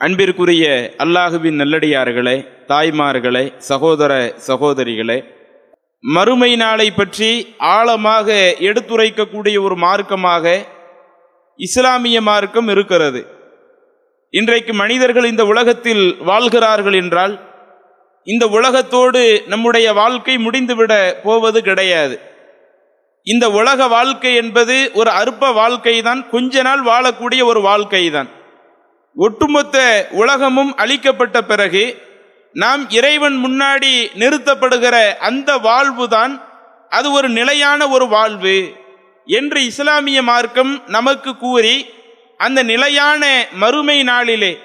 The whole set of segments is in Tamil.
அன்பிற்குரிய அல்லாஹுவின் நல்லடியார்களே தாய்மார்களே சகோதர சகோதரிகளே மறுமை நாளை பற்றி ஆழமாக எடுத்துரைக்கக்கூடிய ஒரு மார்க்கமாக இஸ்லாமிய மார்க்கம் இருக்கிறது. இன்றைக்கு மனிதர்கள் இந்த உலகத்தில் வாழ்கிறார்கள் என்றால் இந்த உலகத்தோடு நம்முடைய வாழ்க்கை முடிந்துவிட போவது கிடையாது. இந்த உலக வாழ்க்கை என்பது ஒரு அற்ப வாழ்க்கை தான் கொஞ்ச நாள் வாழக்கூடிய ஒரு வாழ்க்கை தான் ஒட்டுமொத்த உலகமும் அழிக்கப்பட்ட பிறகு நாம் இறைவன் முன்னாடி நிறுத்தப்படுகிற அந்த வாழ்வுதான் அது ஒரு நிலையான ஒரு வாழ்வு என்று இஸ்லாமிய மார்க்கம் நமக்கு கூறி அந்த நிலையான மறுமை நாளிலே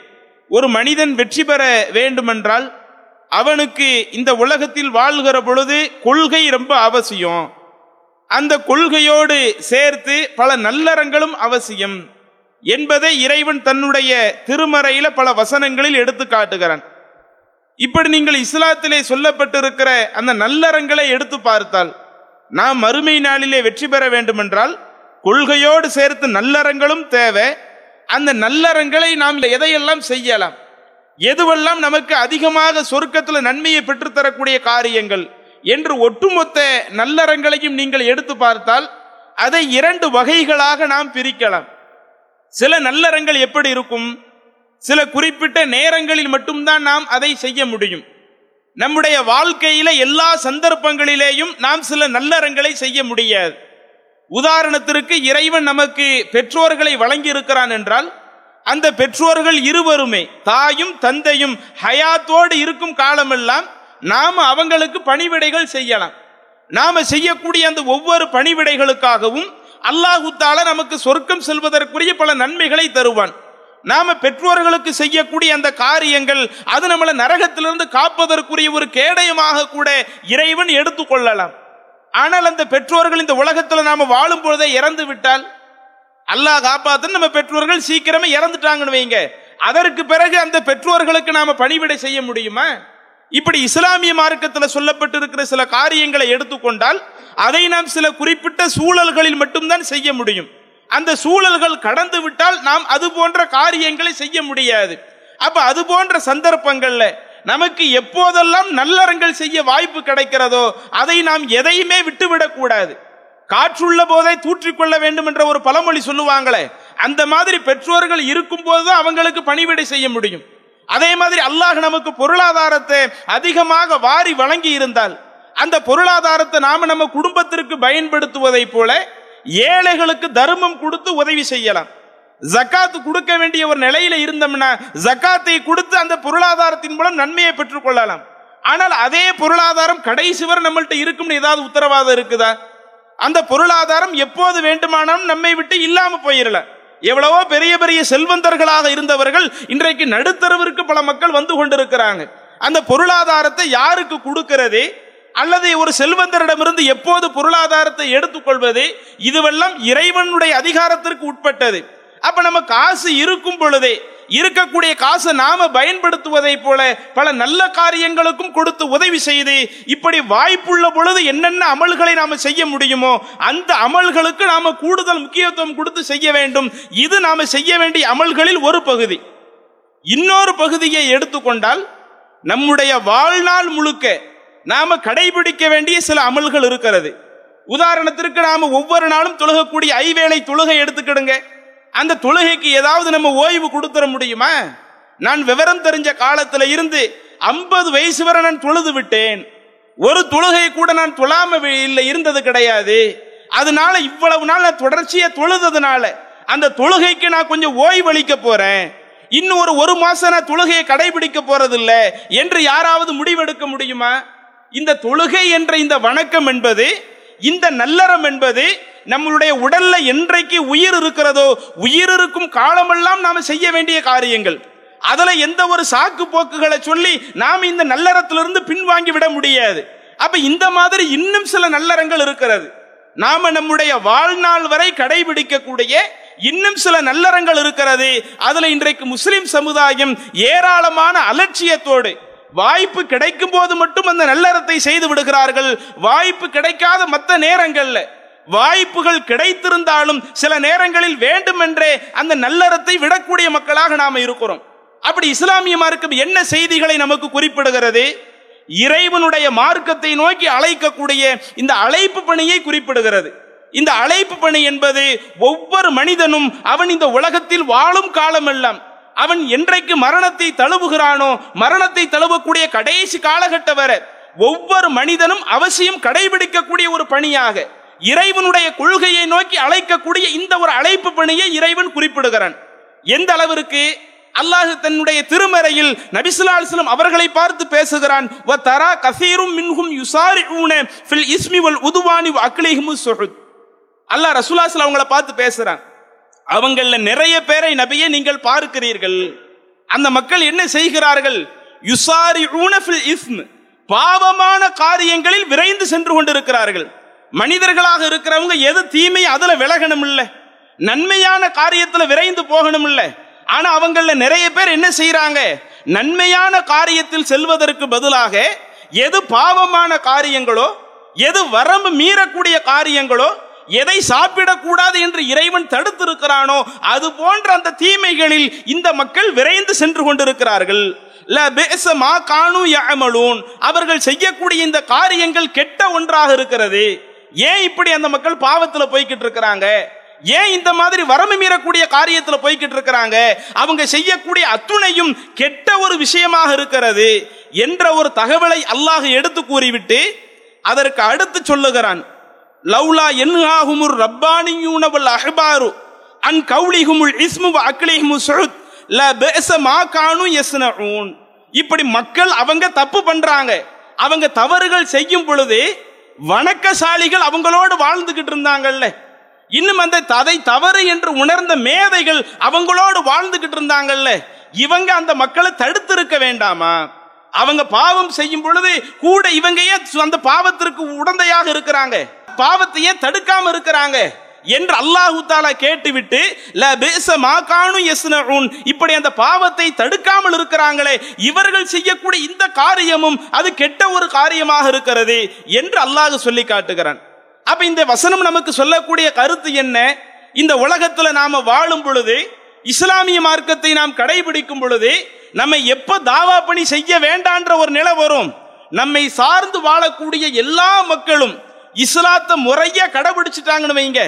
ஒரு மனிதன் வெற்றி பெற வேண்டுமென்றால் அவனுக்கு இந்த உலகத்தில் வாழ்கிற பொழுது கொள்கை ரொம்ப அவசியம். அந்த கொள்கையோடு சேர்த்து பல நல்லறங்களும் அவசியம். என்பதை இறைவன் தன்னுடைய திருமறையில பல வசனங்களில் எடுத்து காட்டுகிறான். இப்படி நீங்கள் இஸ்லாத்திலே சொல்லப்பட்டிருக்கிற அந்த நல்லறங்களை எடுத்து பார்த்தால் நாம் மறுமை நாளிலே வெற்றி பெற வேண்டுமென்றால் கொள்கையோடு சேர்த்து நல்லறங்களும் தேவை. அந்த நல்லறங்களை நாம் எதையெல்லாம் செய்யலாம்? எதுவெல்லாம் நமக்கு அதிகமாக சொர்க்கத்தில் நன்மையை பெற்றுத்தரக்கூடிய காரியங்கள்? என்று ஒட்டுமொத்த நல்லறங்களையும் நீங்கள் எடுத்து பார்த்தால் அதை இரண்டு வகைகளாக நாம் பிரிக்கலாம். சில நல்லறங்கள் எப்படி இருக்கும்? சில குறிப்பிட்ட நேரங்களில் மட்டும்தான் நாம் அதை செய்ய முடியும். நம்முடைய வாழ்க்கையில எல்லா சந்தர்ப்பங்களிலேயும் நாம் சில நல்லறங்களை செய்ய முடியாது. உதாரணத்திற்கு இறைவன் நமக்கு பெற்றோர்களை வழங்கி இருக்கிறான் என்றால் அந்த பெற்றோர்கள் இருவருமே தாயும் தந்தையும் ஹயாத்தோடு இருக்கும் காலமெல்லாம் நாம் அவங்களுக்கு பணிவிடைகள் செய்யலாம். நாம செய்யக்கூடிய அந்த ஒவ்வொரு பணிவிடைகளுக்காகவும் அல்லாஹுத்தால நமக்கு சொர்க்கம் செல்வதற்குரிய பல நன்மைகளை தருவான். நாம பெற்றோர்களுக்கு செய்யக்கூடிய அந்த காரியங்கள் அது நம்மளை நரகத்திலிருந்து காப்பதற்குரிய ஒரு கேடயமாக கூட இறைவன் எடுத்துக்கொள்ளலாம் ஆனால் அந்த பெற்றோர்கள் இந்த உலகத்துல நாம வாழும் பொழுதே இறந்து விட்டால் அல்லாஹ் காப்பாத்து நம்ம பெற்றோர்கள் சீக்கிரமே இறந்துட்டாங்கன்னு வைங்க. அதற்கு பிறகு அந்த பெற்றோர்களுக்கு நாம பணிவிடை செய்ய முடியுமா? இப்படி இஸ்லாமிய மார்க்கத்தில் சொல்லப்பட்டிருக்கிற சில காரியங்களை எடுத்துக்கொண்டால் அதை நாம் சில குறிப்பிட்ட சூழல்களில் மட்டும்தான் செய்ய முடியும். அந்த சூழல்கள் கடந்து விட்டால் நாம் அது போன்ற காரியங்களை செய்ய முடியாது. அப்ப அது போன்ற சந்தர்ப்பங்கள்ல நமக்கு எப்போதெல்லாம் நல்லறங்கள் செய்ய வாய்ப்பு கிடைக்கிறதோ அதை நாம் எதையுமே விட்டுவிடக்கூடாது காற்றுள்ள போதை தூற்றிக்கொள்ள வேண்டும் என்ற ஒரு பழமொழி சொல்லுவாங்களே அந்த மாதிரி பெற்றோர்கள் இருக்கும் போதுதான் அவங்களுக்கு பணிவிடை செய்ய முடியும். அதே மாதிரி அல்லாஹ் நமக்கு பொருளாதாரத்தை அதிகமாக வாரி வழங்கி இருந்தால் அந்த பொருளாதாரத்தை நாம நம்ம குடும்பத்திற்கு பயன்படுத்துவதை போல ஏழைகளுக்கு தர்மம் கொடுத்து உதவி செய்யலாம். ஜக்காத்து கொடுக்க வேண்டிய ஒரு நிலையில இருந்தோம்னா ஜக்காத்தை கொடுத்து அந்த பொருளாதாரத்தின் மூலம் நன்மையை பெற்றுக் கொள்ளலாம். ஆனால் அதே பொருளாதாரம் கடைசி வரை நம்மள்ட்ட இருக்கும்னு ஏதாவது உத்தரவாதம் இருக்குதா? அந்த பொருளாதாரம் எப்போது வேண்டுமானாலும் நம்மை விட்டு இல்லாம போயிடல எவ்வளவோ பெரிய பெரிய செல்வந்தர்களாக இருந்தவர்கள் இன்றைக்கு நடுத்தரவிற்கு பல மக்கள் வந்து கொண்டிருக்கிறாங்க. அந்த பொருளாதாரத்தை யாருக்கு கொடுக்கிறது? அல்லது ஒரு செல்வந்தரிடமிருந்து எப்போது பொருளாதாரத்தை எடுத்துக்கொள்வது? இதுவெல்லாம் இறைவனுடைய அதிகாரத்திற்கு உட்பட்டது. அப்ப நம்ம காசு இருக்கும் பொழுதே இருக்கக்கூடிய காசை நாம பயன்படுத்துவதை போல பல நல்ல காரியங்களுக்கும் கொடுத்து உதவி செய்து இப்படி வாய்ப்புள்ள பொழுது என்னென்ன அமல்களை நாம செய்ய முடியுமோ அந்த அமல்களுக்கு நாம கூடுதல் முக்கியத்துவம் கொடுத்து செய்ய வேண்டும். இது நாம செய்ய வேண்டிய அமல்களில் ஒரு பகுதி. இன்னொரு பகுதியை எடுத்துக்கொண்டால் நம்முடைய வாழ்நாள் முழுக்க நாம கடைபிடிக்க வேண்டிய சில அமல்கள் இருக்கிறது. உதாரணத்திற்கு நாம ஒவ்வொரு நாளும் தொழுகக்கூடிய ஐவேளை தொழுகை எடுத்துக்கிடுங்க. அந்த தொழுகைக்கு ஏதாவது நம்ம ஓய்வு கொடுத்துட முடியுமா? நான் விவரம் தெரிஞ்ச காலத்துல இருந்து ஐம்பது வயசு வரை நான் தொழுது விட்டேன். ஒரு தொழுகை கூட நான் தொழாம இல்லை இருந்தது கிடையாது. அதனால இவ்வளவு நாள் நான் தொடர்ச்சியா தொழுததுனால அந்த தொழுகைக்கு நான் கொஞ்சம் ஓய்வளிக்க போறேன். இன்னும் ஒரு ஒரு மாசம் நான் தொழுகையை கடைபிடிக்க இல்லை என்று யாராவது முடிவெடுக்க முடியுமா? இந்த தொழுகை என்ற இந்த வணக்கம் என்பது இந்த நல்லறம் என்பது நம்மளுடைய உடல்ல என்றைக்கு உயிர் இருக்கிறதோ உயிர் இருக்கும் காலமெல்லாம் நாம செய்ய வேண்டிய காரியங்கள். அதுல எந்த ஒரு சாக்கு போக்குகளை சொல்லி நாம் இந்த நல்லறத்திலிருந்து பின்வாங்கி விட முடியாது. அப்ப இந்த மாதிரி இன்னும் சில நல்லறங்கள் இருக்கிறது. நாம நம்முடைய வாழ்நாள் வரை கடைபிடிக்கக்கூடிய இன்னும் சில நல்லறங்கள் இருக்கிறது. அதுல இன்றைக்கு முஸ்லிம் சமுதாயம் ஏராளமான அலட்சியத்தோடு வாய்ப்பு கிடைக்கும் போது மட்டும் அந்த நல்லறத்தை செய்து விடுகிறார்கள். வாய்ப்பு கிடைக்காத மற்ற நேரங்கள்ல வாய்ப்புகள் கிடைத்திருந்தாலும் சில நேரங்களில் வேண்டுமென்றே அந்த நல்லறத்தை விடக்கூடிய மக்களாக நாம் இருக்கிறோம். அப்படி இஸ்லாமிய மார்க்கம் என்ன செய்திகளை நமக்கு குறிப்பிடுகிறது? இறைவனுடைய மார்க்கத்தை நோக்கி அழைக்கக்கூடிய இந்த அழைப்பு பணியை குறிப்பிடுகிறது. இந்த அழைப்பு பணி என்பது ஒவ்வொரு மனிதனும் அவன் இந்த உலகத்தில் வாழும் காலமெல்லாம் அவன் என்றைக்கு மரணத்தை தழுவுகிறானோ மரணத்தை தழுவக்கூடிய கடைசி காலகட்ட வரை ஒவ்வொரு மனிதனும் அவசியம் கடைபிடிக்கக்கூடிய ஒரு பணியாக இறைவனுடைய கொள்கையை நோக்கி அழைக்கக்கூடிய இந்த ஒரு அழைப்பு பணியை இறைவன் குறிப்பிடுகிறான். எந்த அளவிற்கு அல்லாஹ் தன்னுடைய திருமறையில் நபிசுல்லாஸ்லம் அவர்களை பார்த்து பேசுகிறான் வ தரா கசீரும் மின்ஹும் யுசாரிஊன ஃபில் இஸ்மி வல் உதுவானி வ அக்லிஹிமு அல்லாஹ் ரசூலாஸ்ல அவங்கள பார்த்து பேசுறான் அவங்கள நிறைய பேரை நபியே நீங்கள் பார்க்கிறீர்கள். அந்த மக்கள் என்ன செய்கிறார்கள்? யுசாரிஊன ஃபில் இஸ்ம். பாவமான காரியங்களில் விரைந்து சென்று கொண்டிருக்கிறார்கள். மனிதர்களாக இருக்கிறவங்க எது தீமை அதுல விலகணும் இல்ல நன்மையான காரியத்துல விரைந்து போகணும் இல்ல ஆனா அவங்கள நிறைய பேர் என்ன செய்யறாங்க நன்மையான காரியத்தில் செல்வதற்கு பதிலாக எது பாவமான காரியங்களோ எது வரம்பு மீறக்கூடிய காரியங்களோ எதை சாப்பிடக்கூடாது என்று இறைவன் தடுத்திருக்கிறானோ அது போன்ற அந்த தீமைகளில் இந்த மக்கள் விரைந்து சென்று கொண்டிருக்கிறார்கள். ல காணு அவர்கள் செய்யக்கூடிய இந்த காரியங்கள் கெட்ட ஒன்றாக இருக்கிறது. ஏன் இப்படி அந்த மக்கள் பாவத்துல போய்கிட்டு இருக்கிறாங்க? ஏன் இந்த மாதிரி வரம்பு மீறக்கூடிய காரியத்துல போய்கிட்டு இருக்கிறாங்க? அவங்க செய்யக்கூடிய அத்துணையும் கெட்ட ஒரு விஷயமாக இருக்கிறது என்ற ஒரு தகவலை அல்லாஹ் எடுத்து கூறிவிட்டு அதற்கு அடுத்து சொல்லுகிறான் லவ்லா என்ஹாஹுமுர் ரப்பானியூனவல் அஹ்பாரு அன் கௌலிஹுமுல் இஸ்மு அக்லிஹுமு சுஹுத். ல பேச மா கானு இப்படி மக்கள் அவங்க தப்பு பண்றாங்க. அவங்க தவறுகள் செய்யும் பொழுது வணக்கசாலிகள் அவங்களோடு வாழ்ந்துகிட்டு இருந்தாங்கல்ல. இன்னும் அந்த ததை தவறு என்று உணர்ந்த மேதைகள் அவங்களோடு வாழ்ந்துகிட்டு இருந்தாங்கல்ல. இவங்க அந்த மக்களை தடுத்திருக்க வேண்டாமா? அவங்க பாவம் செய்யும் பொழுது கூட இவங்க அந்த பாவத்திற்கு உடந்தையாக இருக்கிறாங்க. பாவத்தையே தடுக்காம இருக்கிறாங்க. என்று அல்லாஹு தாலா கேட்டுவிட்டு ல பேச மாகானு யஸ்னஊன். இப்படி அந்த பாவத்தை தடுக்காமல் இருக்கிறாங்களே இவர்கள் செய்யக்கூடிய இந்த காரியமும் அது கெட்ட ஒரு காரியமாக இருக்கிறது என்று அல்லாஹ் சொல்லி காட்டுகிறான். அப்ப இந்த வசனம் நமக்கு சொல்லக்கூடிய கருத்து என்ன? இந்த உலகத்துல நாம வாழும் பொழுது இஸ்லாமிய மார்க்கத்தை நாம் கடைபிடிக்கும் பொழுது நம்ம எப்ப தாவா பணி செய்ய வேண்டான்ற ஒரு நிலை வரும். நம்மை சார்ந்து வாழக்கூடிய எல்லா மக்களும் இஸ்லாத்தை முறையா கடைபிடிச்சிட்டாங்கன்னு வைங்க.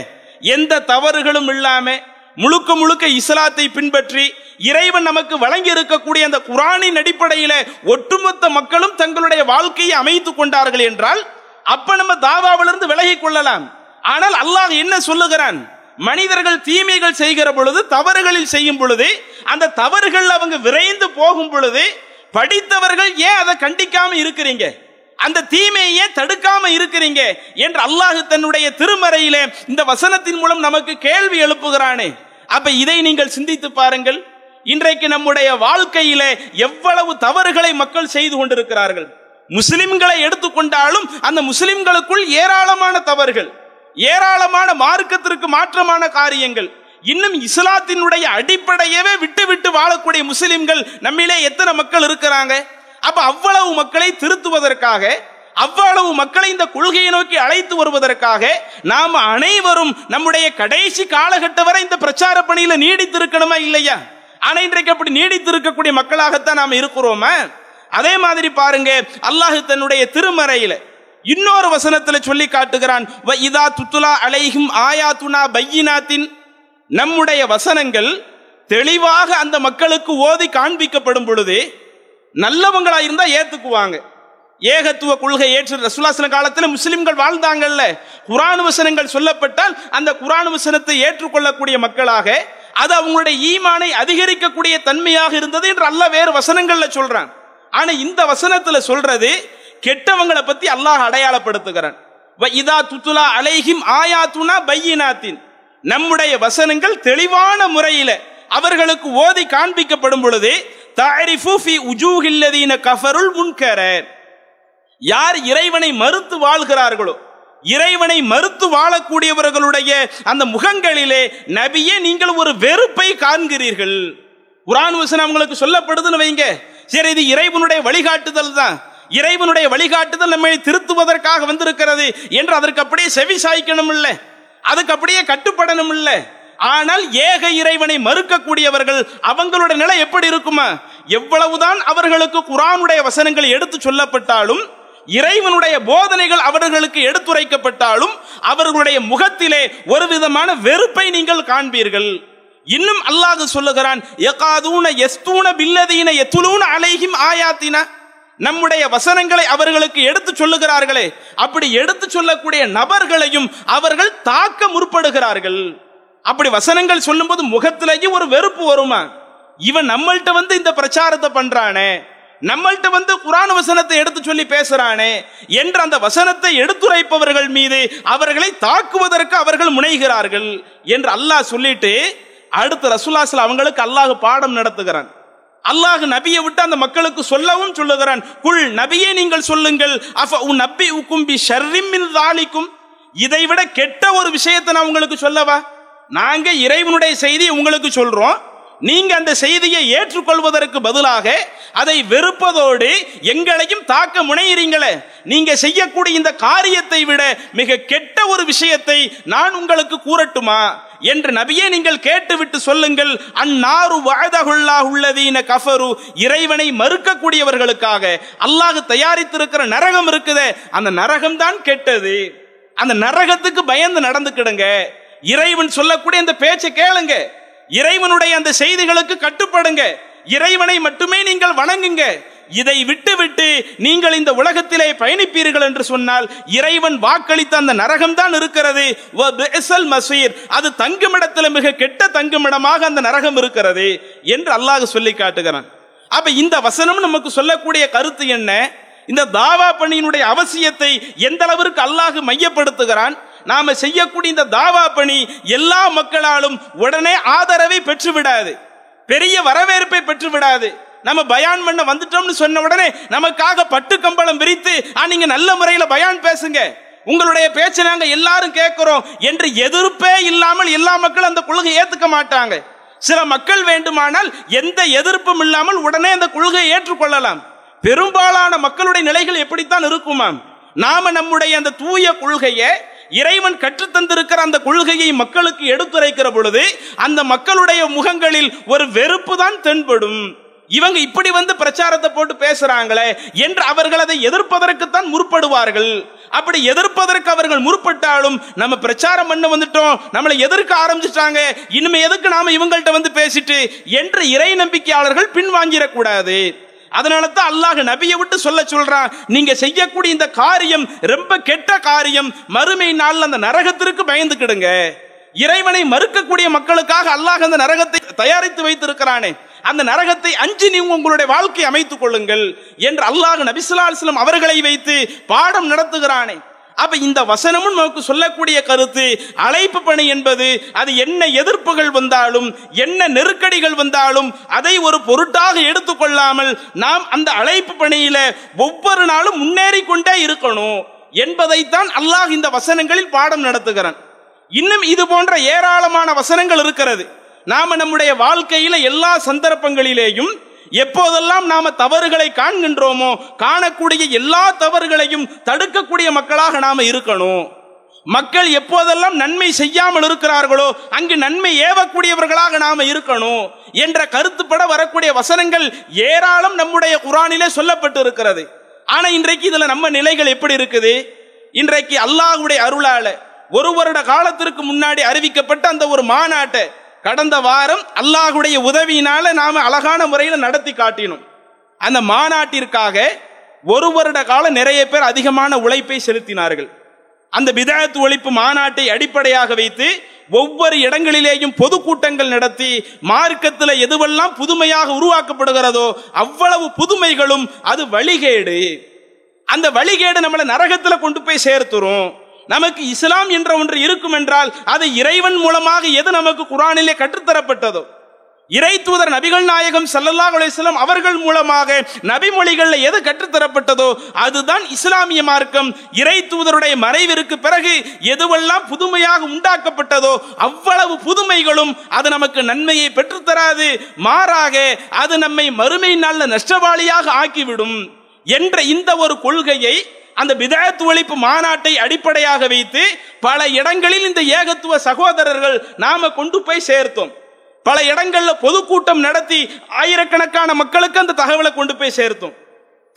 எந்த தவறுகளும் இல்லாம முழுக்க முழுக்க இஸ்லாத்தை பின்பற்றி இறைவன் நமக்கு வழங்கி இருக்கக்கூடிய அந்த குரானின் அடிப்படையில ஒட்டுமொத்த மக்களும் தங்களுடைய வாழ்க்கையை அமைத்துக் கொண்டார்கள் என்றால் அப்ப நம்ம தாவாவிலிருந்து விலகி கொள்ளலாம். ஆனால் அல்லாஹ் என்ன சொல்லுகிறான்? மனிதர்கள் தீமைகள் செய்கிற பொழுது தவறுகளில் செய்யும் பொழுது அந்த தவறுகள் அவங்க விரைந்து போகும் பொழுது படித்தவர்கள் ஏன் அதை கண்டிக்காம இருக்கிறீங்க? அந்த தீமையை தடுக்காம இருக்கிறீங்க என்று அல்லாஹ் தன்னுடைய திருமறையிலே இந்த வசனத்தின் மூலம் நமக்கு கேள்வி எழுப்புகிறானே. அப்ப இதை நீங்கள் சிந்தித்து பாருங்கள். இன்றைக்கு நம்முடைய வாழ்க்கையிலே எவ்வளவு தவறுகளை மக்கள் செய்து கொண்டிருக்கிறார்கள். முஸ்லிம்களை எடுத்துக்கொண்டாலும் அந்த முஸ்லிம்களுக்குள் ஏராளமான தவறுகள் ஏராளமான மார்க்கத்திற்கு மாற்றமான காரியங்கள். இன்னும் இஸ்லாத்தினுடைய அடிப்படையவே விட்டு விட்டு வாழக்கூடிய முஸ்லிம்கள் நம்மிலே எத்தனை மக்கள் இருக்கிறாங்க? அப்ப அவ்வளவு மக்களை திருத்துவதற்காக அவ்வளவு மக்களை இந்த கொள்கையை நோக்கி அழைத்து வருவதற்காக நாம் அனைவரும் நம்முடைய கடைசி காலகட்டம் வரை இந்த பிரச்சார பணியில நீடித்திருக்கணுமா இல்லையா? ஆனா இன்றைக்கு அப்படி நீடித்திருக்கக்கூடிய மக்களாகத்தான் நாம் இருக்கிறோமா? அதே மாதிரி பாருங்க அல்லாஹு தன்னுடைய திருமறையில இன்னொரு வசனத்துல சொல்லி காட்டுகிறான் இதா துத்துலா ஆயா ஆயாத்துனா பையினாத்தின். நம்முடைய வசனங்கள் தெளிவாக அந்த மக்களுக்கு ஓதி காண்பிக்கப்படும் பொழுது நல்லவங்களா இருந்தா ஏத்துக்குவாங்க. ஏகத்துவ கொள்கை ஏற்று ரசுல்லாசன காலத்தில் முஸ்லிம்கள் வாழ்ந்தாங்கல்ல. குரான் வசனங்கள் சொல்லப்பட்டால் அந்த குரான் வசனத்தை ஏற்றுக்கொள்ளக்கூடிய மக்களாக அது அவங்களுடைய ஈமானை அதிகரிக்கக்கூடிய தன்மையாக இருந்தது என்று அல்ல வேறு வசனங்கள்ல சொல்றான். ஆனா இந்த வசனத்துல சொல்றது கெட்டவங்களை பத்தி அல்லாஹ் அடையாளப்படுத்துகிறான். இதா துத்துலா அலைஹிம் ஆயாத்துனா பையினாத்தின். நம்முடைய வசனங்கள் தெளிவான முறையில அவர்களுக்கு ஓதி காண்பிக்கப்படும் பொழுது தாரிஃபு ஃபி உஜூஹில்லதீன கஃபருள் முன்கர யார் இறைவனை மறுத்து வாழ்கிறார்களோ இறைவனை மறுத்து வாழக்கூடியவர்களுடைய அந்த முகங்களிலே நபியே நீங்கள் ஒரு வெறுப்பை காண்கிறீர்கள். குரான் வசனம் அவங்களுக்கு சொல்லப்படுதுன்னு வைங்க. சரி இது இறைவனுடைய வழிகாட்டுதல் தான். இறைவனுடைய வழிகாட்டுதல் நம்மை திருத்துவதற்காக வந்திருக்கிறது என்று அதற்கு அப்படியே செவி சாய்க்கணும் இல்லை அதுக்கு அப்படியே கட்டுப்படணும் இல்லை ஆனால் ஏக இறைவனை மறுக்கக்கூடியவர்கள் அவங்களுடைய நிலை எப்படி இருக்குமா? எவ்வளவுதான் அவர்களுக்கு குரானுடைய வசனங்கள் எடுத்து சொல்லப்பட்டாலும் இறைவனுடைய போதனைகள் அவர்களுக்கு எடுத்துரைக்கப்பட்டாலும் அவர்களுடைய முகத்திலே ஒரு விதமான வெறுப்பை நீங்கள் காண்பீர்கள். இன்னும் அல்லாஹ் சொல்லுகிறான் யகாதூன யஸ்தூன பில்லதீன யத்துலூன அலைஹிம் ஆயாத்தின? நம்முடைய வசனங்களை அவர்களுக்கு எடுத்து சொல்லுகிறார்களே. அப்படி எடுத்து சொல்லக்கூடிய நபர்களையும் அவர்கள் தாக்க முற்படுகிறார்கள். அப்படி வசனங்கள் சொல்லும்போது முகத்திலேயே ஒரு வெறுப்பு வருமா? இவன் நம்மள்கிட்ட வந்து இந்த பிரச்சாரத்தை பண்றானே நம்மள்கிட்ட வந்து குரான் வசனத்தை எடுத்து சொல்லி பேசுறானே என்ற அந்த வசனத்தை எடுத்துரைப்பவர்கள் மீது அவர்களை தாக்குவதற்கு அவர்கள் முனைகிறார்கள் என்று அல்லாஹ் சொல்லிட்டு அடுத்து ரசுல்லாஸ்ல அவங்களுக்கு அல்லாஹ் பாடம் நடத்துகிறான். அல்லாஹ் நபியை விட்டு அந்த மக்களுக்கு சொல்லவும் சொல்லுகிறான். குள் நபியே நீங்கள் சொல்லுங்கள். அஃப உன் நபி உக்கும்பி ஷர்ரிமின் தாலிக்கும் இதை விட கெட்ட ஒரு விஷயத்தை நான் உங்களுக்கு சொல்லவா? நாங்க இறைவனுடைய செய்தி உங்களுக்கு சொல்றோம். நீங்க அந்த செய்தியை ஏற்றுக்கொள்வதற்கு பதிலாக அதை வெறுப்பதோடு எங்களையும் தாக்க முனையிறீங்களே. நீங்க செய்யக்கூடிய இந்த காரியத்தை விட மிக கெட்ட ஒரு விஷயத்தை நான் உங்களுக்கு கூறட்டுமா? என்று நபியே நீங்கள் கேட்டுவிட்டு சொல்லுங்கள். அந்நாறு வாழதகுல்லாஹ் உள்ளதீன கஃபரு. இறைவனை மறுக்கக்கூடியவர்களுக்காக அல்லாஹ் தயாரித்திருக்கிற நரகம் இருக்குதே. அந்த நரகம் தான் கெட்டது. அந்த நரகத்துக்கு பயந்து நடந்துக்கிடுங்க. இறைவன் சொல்லக்கூடிய அந்த பேச்சை கேளுங்க. இறைவனுடைய அந்த செய்திகளுக்கு கட்டுப்படுங்க. இறைவனை மட்டுமே நீங்கள் வணங்குங்க. இதை விட்டுவிட்டு நீங்கள் இந்த உலகத்திலே பயணிப்பீர்கள் என்று சொன்னால் இறைவன் வாக்களித்த அந்த நரகம் தான் இருக்கிறது மசீர் அது தங்குமிடத்தில் மிக கெட்ட தங்குமிடமாக அந்த நரகம் இருக்கிறது என்று அல்லாஹ் சொல்லி காட்டுகிறான். அப்ப இந்த வசனம் நமக்கு சொல்லக்கூடிய கருத்து என்ன? இந்த தாவா பணியினுடைய அவசியத்தை எந்த அளவிற்கு அல்லாஹ் மையப்படுத்துகிறான்? நாம செய்யக்கூடிய இந்த தாவா பணி எல்லா மக்களாலும் உடனே ஆதரவை பெற்று விடாது பெரிய வரவேற்பை பெற்று விடாது நம்ம பயான் பண்ண வந்துட்டோம்னு சொன்ன உடனே நமக்காக பட்டு கம்பளம் விரித்து "ஆ, நீங்க நல்ல முறையில பயான் பேசுங்க. உங்களுடைய பேச்சை நாங்க எல்லாரும் கேட்கிறோம் என்று எதிர்ப்பே இல்லாமல் எல்லா மக்களும் அந்த கொள்கையை ஏத்துக்க மாட்டாங்க. சில மக்கள் வேண்டுமானால் எந்த எதிர்ப்பும் இல்லாமல் உடனே அந்த கொள்கையை ஏற்றுக்கொள்ளலாம். பெரும்பாலான மக்களுடைய நிலைகள் எப்படித்தான் இருக்குமாம்? நாம நம்முடைய அந்த தூய கொள்கையை இறைவன் கற்றுத்தந்திருக்கிற அந்த கொள்கையை மக்களுக்கு எடுத்துரைக்கிற பொழுது அந்த மக்களுடைய முகங்களில் ஒரு வெறுப்பு தான் தென்படும். இவங்க இப்படி வந்து பிரச்சாரத்தை போட்டு பேசுறாங்களே என்று அவர்கள் அதை எதிர்ப்பதற்குத்தான் முற்படுவார்கள். அப்படி எதிர்ப்பதற்கு அவர்கள் முற்பட்டாலும் நம்ம பிரச்சாரம் பண்ண வந்துட்டோம் நம்மளை எதிர்க்க ஆரம்பிச்சிட்டாங்க இனிமே எதுக்கு நாம இவங்கள்ட்ட வந்து பேசிட்டு என்று இறை நம்பிக்கையாளர்கள் பின்வாங்கிடக்கூடாது. அதனால தான் அல்லாஹ் நபியை விட்டு சொல்ல சொல்றான். நீங்க செய்யக்கூடிய இந்த காரியம் ரொம்ப கெட்ட காரியம். மறுமை நாள் அந்த நரகத்திற்கு பயந்துக்கிடுங்க. இறைவனை மறுக்கக்கூடிய மக்களுக்காக அல்லாஹ் அந்த நரகத்தை தயாரித்து வைத்திருக்கிறானே. அந்த நரகத்தை அஞ்சு நீங்க உங்களுடைய வாழ்க்கை அமைத்துக் கொள்ளுங்கள் என்று அல்லாஹ் நபிசுல்லா அலிஸ்லாம் அவர்களை வைத்து பாடம் நடத்துகிறானே. அப்ப இந்த வசனமும் நமக்கு சொல்லக்கூடிய கருத்து அழைப்பு பணி என்பது அது என்ன எதிர்ப்புகள் வந்தாலும் என்ன நெருக்கடிகள் வந்தாலும் அதை ஒரு பொருட்டாக எடுத்துக்கொள்ளாமல் நாம் அந்த அழைப்பு பணியில ஒவ்வொரு நாளும் முன்னேறி கொண்டே இருக்கணும் என்பதைத்தான் அல்லாஹ் இந்த வசனங்களில் பாடம் நடத்துகிறான். இன்னும் இது போன்ற ஏராளமான வசனங்கள் இருக்கிறது. நாம நம்முடைய வாழ்க்கையில எல்லா சந்தர்ப்பங்களிலேயும் எப்போதெல்லாம் நாம தவறுகளை காண்கின்றோமோ காணக்கூடிய எல்லா தவறுகளையும் தடுக்கக்கூடிய மக்களாக நாம இருக்கணும். மக்கள் எப்போதெல்லாம் நன்மை செய்யாமல் இருக்கிறார்களோ அங்கு நன்மை ஏவக்கூடியவர்களாக நாம இருக்கணும் என்ற கருத்துப்பட வரக்கூடிய வசனங்கள் ஏராளம் நம்முடைய குரானிலே சொல்லப்பட்டு இருக்கிறது ஆனா இன்றைக்கு இதுல நம்ம நிலைகள் எப்படி இருக்குது? இன்றைக்கு அல்லாஹ்வுடைய அருளால ஒரு வருட காலத்திற்கு முன்னாடி அறிவிக்கப்பட்ட அந்த ஒரு மாநாட்டை கடந்த வாரம் அல்லாஹுடைய உதவியினால நாம அழகான முறையில் நடத்தி காட்டினோம். அந்த மாநாட்டிற்காக ஒரு வருட காலம் நிறைய பேர் அதிகமான உழைப்பை செலுத்தினார்கள். அந்த விதாயத்து ஒழிப்பு மாநாட்டை அடிப்படையாக வைத்து ஒவ்வொரு இடங்களிலேயும் பொதுக்கூட்டங்கள் நடத்தி மார்க்கத்தில் எதுவெல்லாம் புதுமையாக உருவாக்கப்படுகிறதோ அவ்வளவு புதுமைகளும் அது வழிகேடு. அந்த வழிகேடு நம்மளை நரகத்தில் கொண்டு போய் சேர்த்துரும். நமக்கு இஸ்லாம் என்ற ஒன்று இருக்கும் என்றால் அது இறைவன் மூலமாக எது நமக்கு குரானிலே கற்றுத்தரப்பட்டதோ? இறை தூதர் நபிகள் நாயகம் சல்லல்லாஹ் அலிஸ்லாம் அவர்கள் மூலமாக நபிமொழிகள்ல எது கற்றுத்தரப்பட்டதோ அதுதான் இஸ்லாமிய மார்க்கம். இறை தூதருடைய மறைவிற்கு பிறகு எதுவெல்லாம் புதுமையாக உண்டாக்கப்பட்டதோ அவ்வளவு புதுமைகளும் அது நமக்கு நன்மையை பெற்றுத்தராது. மாறாக அது நம்மை மறுமை நல்ல நஷ்டவாளியாக ஆக்கிவிடும் என்ற இந்த ஒரு கொள்கையை அந்த பிதாயத்து ஒழிப்பு மாநாட்டை அடிப்படையாக வைத்து பல இடங்களில் இந்த ஏகத்துவ சகோதரர்கள் நாம கொண்டு போய் சேர்த்தோம். பல இடங்கள்ல பொதுக்கூட்டம் நடத்தி ஆயிரக்கணக்கான மக்களுக்கு அந்த தகவலை கொண்டு போய் சேர்த்தோம்.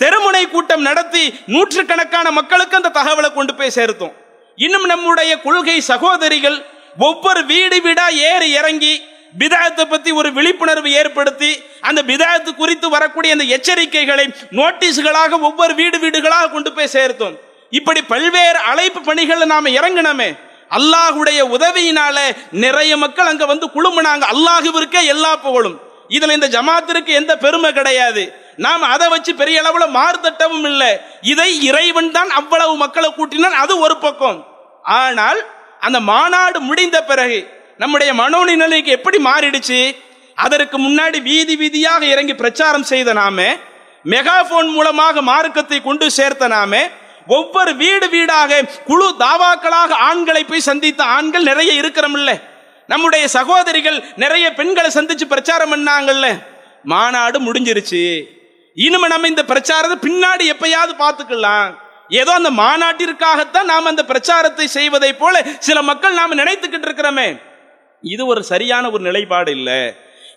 தெருமுனை கூட்டம் நடத்தி நூற்றுக்கணக்கான மக்களுக்கு அந்த தகவலை கொண்டு போய் சேர்த்தோம். இன்னும் நம்முடைய கொள்கை சகோதரிகள் ஒவ்வொரு வீடு வீடா ஏறி இறங்கி பிதாயத்தை பத்தி ஒரு விழிப்புணர்வு ஏற்படுத்தி அந்த பிதாயத்து குறித்து வரக்கூடிய அந்த எச்சரிக்கைகளை நோட்டீஸ்களாக ஒவ்வொரு வீடு வீடுகளாக கொண்டு போய் சேர்த்தோம். இப்படி பல்வேறு அழைப்பு பணிகளை நாம இறங்கினோமே. அல்லாஹுடைய உதவியினால நிறைய மக்கள் அங்க வந்து குழுமுனாங்க. அல்லாஹுவிற்கே எல்லா புகழும். இதுல இந்த ஜமாத்திற்கு எந்த பெருமை கிடையாது. நாம் அதை வச்சு பெரிய அளவுல மாறுதட்டவும் இல்லை. இதை இறைவன் தான் அவ்வளவு மக்களை கூட்டினான். அது ஒரு பக்கம். ஆனால் அந்த மாநாடு முடிந்த பிறகு நம்முடைய மனோநிலைக்கு எப்படி மாறிடுச்சு? அதற்கு முன்னாடி வீதி வீதியாக இறங்கி பிரச்சாரம் செய்த நாம மெகாபோன் மூலமாக மார்க்கத்தை கொண்டு சேர்த்த நாம ஒவ்வொரு வீடு வீடாக குழு தாவாக்களாக ஆண்களை போய் சந்தித்த ஆண்கள் நிறைய இருக்கிறோம்ல நம்முடைய சகோதரிகள் நிறைய பெண்களை சந்திச்சு பிரச்சாரம் பண்ணாங்கல்ல. மாநாடு முடிஞ்சிருச்சு. இனிமே நம்ம இந்த பிரச்சாரத்தை பின்னாடி எப்பயாவது பார்த்துக்கலாம். ஏதோ அந்த மாநாட்டிற்காகத்தான் நாம் அந்த பிரச்சாரத்தை செய்வதை போல சில மக்கள் நாம் நினைத்துக்கிட்டு இருக்கிறோமே. இது ஒரு சரியான ஒரு நிலைப்பாடு இல்லை.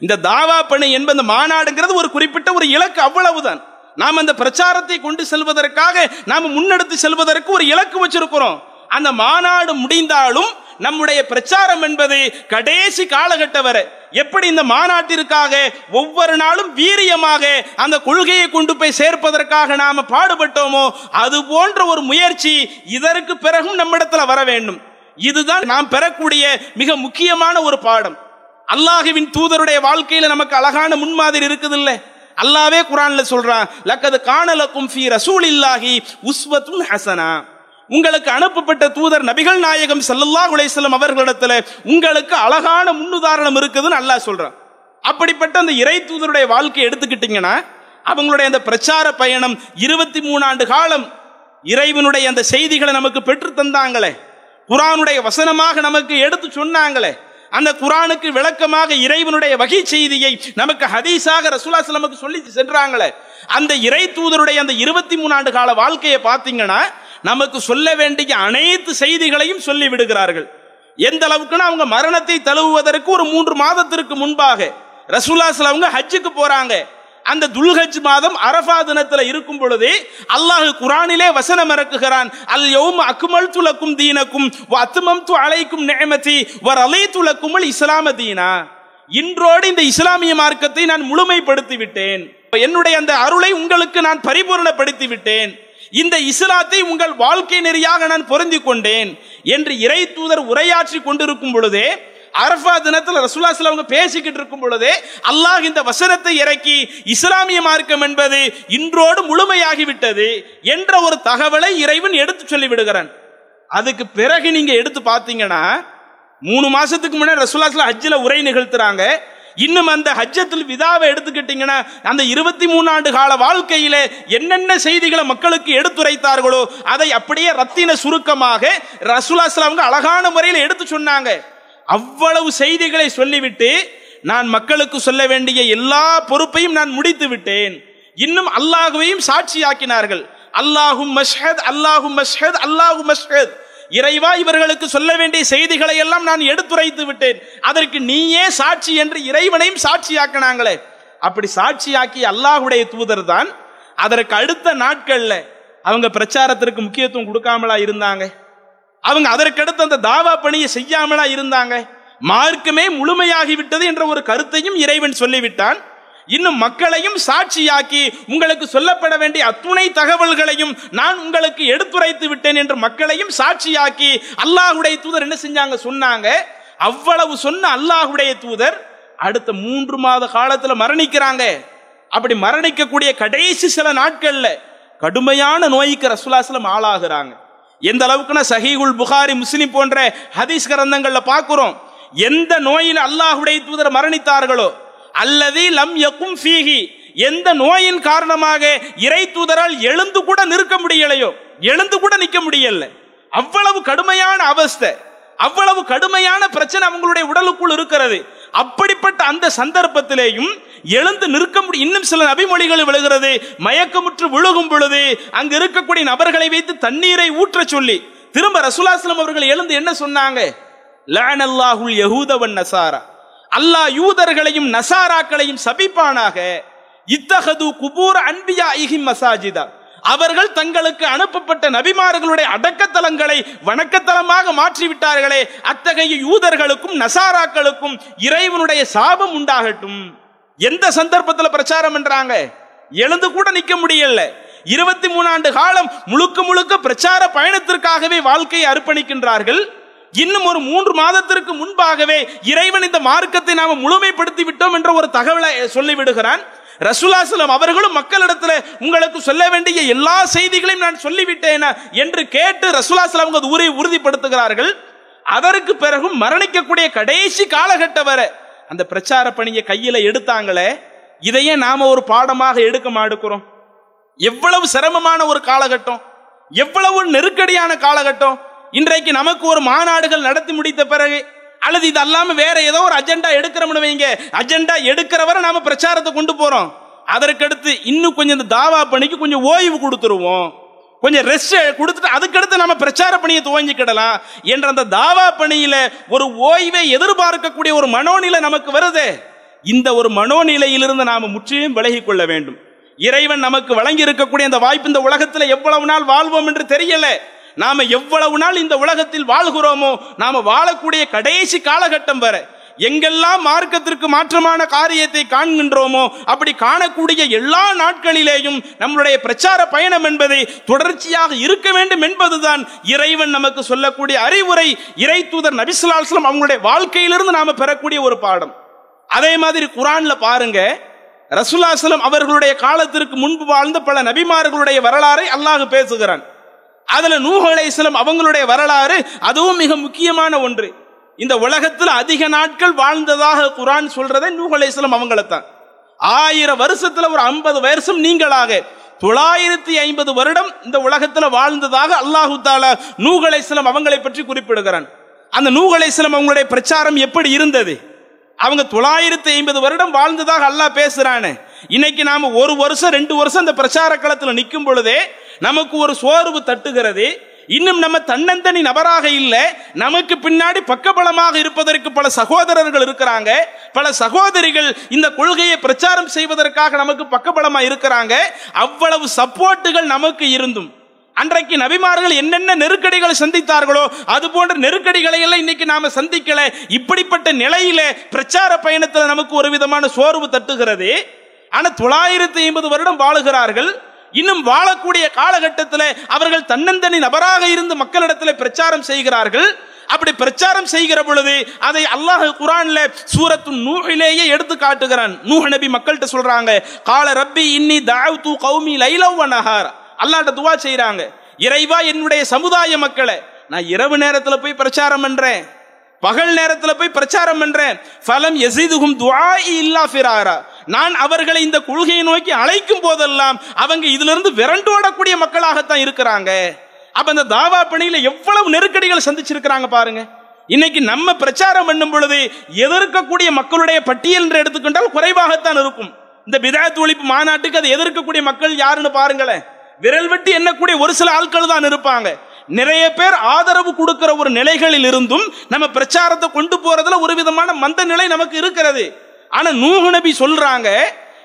இந்த தாவா பணி என்பது இந்த மாநாடுங்கிறது ஒரு குறிப்பிட்ட ஒரு இலக்கு அவ்வளவுதான். நாம் அந்த பிரச்சாரத்தை கொண்டு செல்வதற்காக நாம் முன்னெடுத்து செல்வதற்கு ஒரு இலக்கு வச்சிருக்கிறோம். அந்த மாநாடு முடிந்தாலும் நம்முடைய பிரச்சாரம் என்பது கடைசி காலகட்டம் வரை. எப்படி இந்த மாநாட்டிற்காக ஒவ்வொரு நாளும் வீரியமாக அந்த கொள்கையை கொண்டு போய் சேர்ப்பதற்காக நாம பாடுபட்டோமோ அது போன்ற ஒரு முயற்சி இதற்கு பிறகும் நம்மிடத்துல வர வேண்டும். இதுதான் நாம் பெறக்கூடிய மிக முக்கியமான ஒரு பாடம். அல்லாஹுவின் தூதருடைய வாழ்க்கையில நமக்கு அழகான முன்மாதிரி இருக்குது இல்ல அல்லாவே குரான்ல சொல்றான் லக்கது காணலக்கும் ரசூல் இல்லாஹி உஸ்வத்துன் ஹசனா. உங்களுக்கு அனுப்பப்பட்ட தூதர் நபிகள் நாயகம் சல்லல்லா குலேசலம் அவர்களிடத்துல உங்களுக்கு அழகான முன்னுதாரணம் இருக்குதுன்னு அல்லாஹ் சொல்றான். அப்படிப்பட்ட அந்த இறை தூதருடைய வாழ்க்கையை எடுத்துக்கிட்டீங்கன்னா அவங்களுடைய அந்த பிரச்சார பயணம் இருபத்தி மூணு ஆண்டு காலம் இறைவனுடைய அந்த செய்திகளை நமக்கு பெற்று தந்தாங்களே. குரானுடைய வசனமாக நமக்கு எடுத்து சொன்னாங்களே அந்த குரானுக்கு விளக்கமாக இறைவனுடைய வகை செய்தியை நமக்கு ஹதீஸாக ரசூலா சிலமுக்கு சொல்லி சென்றாங்களே அந்த இறை தூதருடைய அந்த இருபத்தி மூணு ஆண்டு கால வாழ்க்கையை பார்த்தீங்கன்னா நமக்கு சொல்ல வேண்டிய அனைத்து செய்திகளையும் சொல்லி விடுகிறார்கள். எந்த அளவுக்குன்னா அவங்க மரணத்தை தழுவுவதற்கு ஒரு மூன்று மாதத்திற்கு முன்பாக ரசூலாஸ்ல அவங்க ஹஜ்ஜுக்கு போறாங்க. அந்த துல்ஹஜ் மாதம் அரஃபா தினத்தில் இருக்கும் பொழுதே அல்லாஹ் குரானிலே வசனம் இறக்குகிறான். அல் யௌம அக்மல் துலக்கும் தீனக்கும் வ அத்மம்து அலைக்கும் நேமதி வர் அலை துலக்குமல் இஸ்லாம தீனா. இன்றோடு இந்த இஸ்லாமிய மார்க்கத்தை நான் முழுமைப்படுத்தி விட்டேன் என்னுடைய அந்த அருளை உங்களுக்கு நான் பரிபூரணப்படுத்தி விட்டேன் இந்த இஸ்லாத்தை உங்கள் வாழ்க்கை நெறியாக நான் பொருந்தி கொண்டேன் என்று இறை தூதர் உரையாற்றி கொண்டிருக்கும் பொழுதே அரஃபா தினத்தில் ரசூலாஸ்ல அவங்க பேசிக்கிட்டு இருக்கும் பொழுதே அல்லாஹ் இந்த வசனத்தை இறக்கி இஸ்லாமிய மார்க்கம் என்பது இன்றோடு முழுமையாகிவிட்டது என்ற ஒரு தகவலை இறைவன் எடுத்து சொல்லிவிடுகிறான் அதுக்கு பிறகு நீங்க எடுத்து பார்த்தீங்கன்னா மூணு மாசத்துக்கு முன்னாடி ரசூலாஸ்ல ஹஜ்ஜில் உரை நிகழ்த்துறாங்க. இன்னும் அந்த ஹஜ்ஜத்தில் விதாவை எடுத்துக்கிட்டீங்கன்னா அந்த இருபத்தி மூணு ஆண்டு கால வாழ்க்கையில என்னென்ன செய்திகளை மக்களுக்கு எடுத்துரைத்தார்களோ அதை அப்படியே ரத்தின சுருக்கமாக ரசூலாஸ்லாம் அவங்க அழகான முறையில் எடுத்து சொன்னாங்க. அவ்வளவு செய்திகளை சொல்லிவிட்டு நான் மக்களுக்கு சொல்ல வேண்டிய எல்லா பொறுப்பையும் நான் முடித்து விட்டேன். இன்னும் அல்லாஹுவையும் சாட்சியாக்கினார்கள். அல்லாஹும் மஷ்ஹத் அல்லாஹும் மஷ்ஹத் அல்லாஹும் மஷ்ஹத். இறைவா இவர்களுக்கு சொல்ல வேண்டிய செய்திகளை எல்லாம் நான் எடுத்துரைத்து விட்டேன். அதற்கு நீயே சாட்சி என்று இறைவனையும் சாட்சியாக்கினாங்களே. அப்படி சாட்சியாக்கி அல்லாஹுடைய தூதர் தான். அதற்கு அடுத்த நாட்கள்ல அவங்க பிரச்சாரத்திற்கு முக்கியத்துவம் கொடுக்காமலா இருந்தாங்க. அவங்க அதற்கடுத்து அந்த தாவா பணியை செய்யாமலா இருந்தாங்க. மார்க்கமே முழுமையாகி விட்டது என்ற ஒரு கருத்தையும் இறைவன் சொல்லிவிட்டான். இன்னும் மக்களையும் சாட்சியாக்கி உங்களுக்கு சொல்லப்பட வேண்டிய அத்துணை தகவல்களையும் நான் உங்களுக்கு எடுத்துரைத்து விட்டேன் என்று மக்களையும் சாட்சியாக்கி அல்லாஹுடைய தூதர் என்ன செஞ்சாங்க சொன்னாங்க. அவ்வளவு சொன்ன அல்லாஹுடைய தூதர் அடுத்த மூன்று மாத காலத்துல மரணிக்கிறாங்க. அப்படி மரணிக்கக்கூடிய கடைசி சில நாட்கள்ல கடுமையான நோய்க்கு ரசுலாசலம் ஆளாகிறாங்க. எந்த அளவுக்குன்னா சஹீகுல் புகாரி முஸ்லிம் போன்ற ஹதீஸ் கிரந்தங்கள்ல பார்க்கிறோம். எந்த நோயில் அல்லாஹுடைய தூதர் மரணித்தார்களோ அல்லது லம் யக்கும் ஃபீஹி எந்த நோயின் காரணமாக இறை தூதரால் எழுந்து கூட நிற்க முடியலையோ எழுந்து கூட நிற்க முடியல. அவ்வளவு கடுமையான அவஸ்தை அவ்வளவு கடுமையான பிரச்சனை அவங்களுடைய உடலுக்குள் இருக்கிறது. அப்படிப்பட்ட அந்த சந்தர்ப்பத்திலேயும் எழுந்து நிற்க முடியும் இன்னும் சில நபிமொழிகள் விழுகிறது. மயக்கமுற்று விழுகும் பொழுது அங்கு இருக்கக்கூடிய நபர்களை வைத்து தண்ணீரை ஊற்ற சொல்லி திரும்ப ரசூலாஸ்லம் அவர்கள் எழுந்து என்ன சொன்னாங்க? லானல்லாஹுல் யகூதவன் நசாரா. அல்லாஹ் யூதர்களையும் நசாராக்களையும் சபிப்பானாக. இத்தகது குபூர அன்பியா இஹிம் மசாஜிதா. அவர்கள் தங்களுக்கு அனுப்பப்பட்ட நபிமார்களுடைய அடக்கத்தலங்களை வணக்கத்தலமாக மாற்றிவிட்டார்களே. அத்தகைய யூதர்களுக்கும் நசாராக்களுக்கும் இறைவனுடைய சாபம் உண்டாகட்டும். எந்த சந்தர்ப்பத்தில் பிரச்சாரம் பண்றாங்க? எழுந்து கூட நிக்க முடியல. இருபத்தி மூணாண்டு காலம் முழுக்க முழுக்க பிரச்சார பயணத்திற்காகவே வாழ்க்கையை அர்ப்பணிக்கின்றார்கள். இன்னும் ஒரு மூன்று மாதத்திற்கு முன்பாகவே இறைவன் இந்த மார்க்கத்தை நாம முழுமைப்படுத்தி விட்டோம் என்ற ஒரு தகவலை சொல்லிவிடுகிறான் ரசூலாசலம் அவர்களும் மக்களிடத்துல உங்களுக்கு சொல்ல வேண்டிய எல்லா செய்திகளையும் நான் சொல்லிவிட்டேன் என்று கேட்டு ரசூலாசலம் அவங்க ஊரை உறுதிப்படுத்துகிறார்கள். அதற்கு பிறகும் மரணிக்கக்கூடிய கடைசி காலகட்டம் வரை அந்த பிரச்சார பணியை கையில எடுத்தாங்களே இதையே நாம ஒரு பாடமாக எடுக்க மாடுக்கிறோம் எவ்வளவு சிரமமான ஒரு காலகட்டம் எவ்வளவு நெருக்கடியான காலகட்டம். இன்றைக்கு நமக்கு ஒரு மாநாடுகள் நடத்தி முடித்த பிறகு அல்லது இது அல்லாம வேற ஏதோ ஒரு அஜெண்டா எடுக்கிறோம்னு வைங்க அஜெண்டா எடுக்கிறவரை நாம பிரச்சாரத்தை கொண்டு போறோம். அதற்கடுத்து இன்னும் கொஞ்சம் இந்த தாவா பணிக்கு கொஞ்சம் ஓய்வு கொடுத்துருவோம். கொஞ்சம் ரெஸ்ட் கொடுத்துட்டு அதுக்கடுத்து நம்ம பிரச்சார பணியை துவங்கிக்கிடலாம் என்ற அந்த தாவா பணியில ஒரு ஓய்வை எதிர்பார்க்கக்கூடிய ஒரு மனோநிலை நமக்கு வருது. இந்த ஒரு மனோநிலையிலிருந்து நாம் முற்றிலும் விலகி கொள்ள வேண்டும். இறைவன் நமக்கு வழங்கி இருக்கக்கூடிய அந்த வாய்ப்பு இந்த உலகத்தில் எவ்வளவு நாள் வாழ்வோம் என்று தெரியல. நாம எவ்வளவு நாள் இந்த உலகத்தில் வாழ்கிறோமோ நாம வாழக்கூடிய கடைசி காலகட்டம் வரை. எங்கெல்லாம் மார்க்கத்திற்கு மாற்றமான காரியத்தை காண்கின்றோமோ அப்படி காணக்கூடிய எல்லா நாட்களிலேயும் நம்மளுடைய பிரச்சார பயணம் என்பதை தொடர்ச்சியாக இருக்க வேண்டும் என்பதுதான் இறைவன் நமக்கு சொல்லக்கூடிய அறிவுரை. இறை தூதர் நபிசுலாஸ்லம் அவங்களுடைய வாழ்க்கையிலிருந்து நாம பெறக்கூடிய ஒரு பாடம். அதே மாதிரி குரான்ல பாருங்க ரசுல்லாஸ்லம் அவர்களுடைய காலத்திற்கு முன்பு வாழ்ந்த பல நபிமார்களுடைய வரலாறை அல்லாஹ் பேசுகிறான். அதுல நூஹ் அவங்களுடைய வரலாறு அதுவும் மிக முக்கியமான ஒன்று. இந்த உலகத்தில் அதிக நாட்கள் வாழ்ந்ததாக குரான் சொல்றதே நூஹ் அலைஹிஸ்ஸலாம் ஆயிரம் வருஷத்துல ஒரு ஐம்பது வருஷம் நீங்களாக தொள்ளாயிரத்தி ஐம்பது வருடம் இந்த உலகத்துல வாழ்ந்ததாக அல்லாஹு தாலா நூஹ் அவங்களை பற்றி குறிப்பிடுகிறான். அந்த நூஹ் அவங்களுடைய பிரச்சாரம் எப்படி இருந்தது? அவங்க தொள்ளாயிரத்தி ஐம்பது வருடம் வாழ்ந்ததாக அல்லாஹ் பேசுறானே. இன்னைக்கு நாம ஒரு வருஷம் ரெண்டு வருஷம் அந்த பிரச்சார களத்தில் நிற்கும் பொழுதே நமக்கு ஒரு சோர்வு தட்டுகிறது. இன்னும் நம்ம தன்னந்தனி நபராக இல்லை. நமக்கு பின்னாடி பக்கபலமாக இருப்பதற்கு பல சகோதரர்கள் இருக்கிறாங்க. பல சகோதரிகள் இந்த கொள்கையை பிரச்சாரம் செய்வதற்காக நமக்கு பக்கபலமா இருக்கிறாங்க. அவ்வளவு சப்போர்ட்டுகள் நமக்கு இருந்தும். அன்றைக்கு நபிமார்கள் என்னென்ன நெருக்கடிகளை சந்தித்தார்களோ அது போன்ற நெருக்கடிகளை எல்லாம் இன்னைக்கு நாம சந்திக்கல. இப்படிப்பட்ட நிலையில பிரச்சார பயணத்தில் நமக்கு ஒரு விதமான சோர்வு தட்டுகிறது. ஆனா தொள்ளாயிரத்தி ஐம்பது வருடம் வாழுகிறார்கள். இன்னும் வாழக்கூடிய காலகட்டத்தில் அவர்கள் தன்னந்தனி நபராக இருந்து மக்களிடத்தில் பிரச்சாரம் செய்கிறார்கள். அப்படி பிரச்சாரம் செய்கிற பொழுது அதை அல்லாஹ் குரான்ல சூரத்து நூஹிலேயே எடுத்து காட்டுகிறான். நூஹ் நபி மக்கள்கிட்ட சொல்றாங்க கால ரப்பி இன்னி தாவ்து கௌமி லைலவ் நஹார். அல்லாட்ட துவா செய்யறாங்க இறைவா என்னுடைய சமுதாய மக்களை நான் இரவு நேரத்தில் போய் பிரச்சாரம் பண்றேன். பகல் நேரத்தில் போய் பிரச்சாரம் பண்றேன். ஃபலம் எசிதுகும் துவா இல்லா ஃபிராரா. நான் அவர்களை இந்த கொள்கையை நோக்கி அழைக்கும் போதெல்லாம் அவங்க இதிலிருந்து விரண்டோடக்கூடிய மக்களாகத்தான் இருக்கிறாங்க. அப்ப அந்த தாவா பணியில எவ்வளவு நெருக்கடிகள் சந்திச்சிருக்கிறாங்க பாருங்க. இன்னைக்கு நம்ம பிரச்சாரம் பண்ணும் பொழுது எதிர்க்கக்கூடிய மக்களுடைய பட்டியல் என்று எடுத்துக்கொண்டால் குறைவாகத்தான் இருக்கும். இந்த விதாயத்து ஒழிப்பு மாநாட்டுக்கு அதை எதிர்க்கக்கூடிய மக்கள் யாருன்னு பாருங்களேன். விரல் வெட்டி எண்ணக்கூடிய ஒரு சில ஆட்கள் தான் இருப்பாங்க. நிறைய பேர் ஆதரவு கொடுக்கிற ஒரு நிலைகளில் இருந்தும் நம்ம பிரச்சாரத்தை கொண்டு போறதுல ஒரு விதமான மந்த நிலை நமக்கு இருக்கிறது. ஆனா நூஹு நபி சொல்றாங்க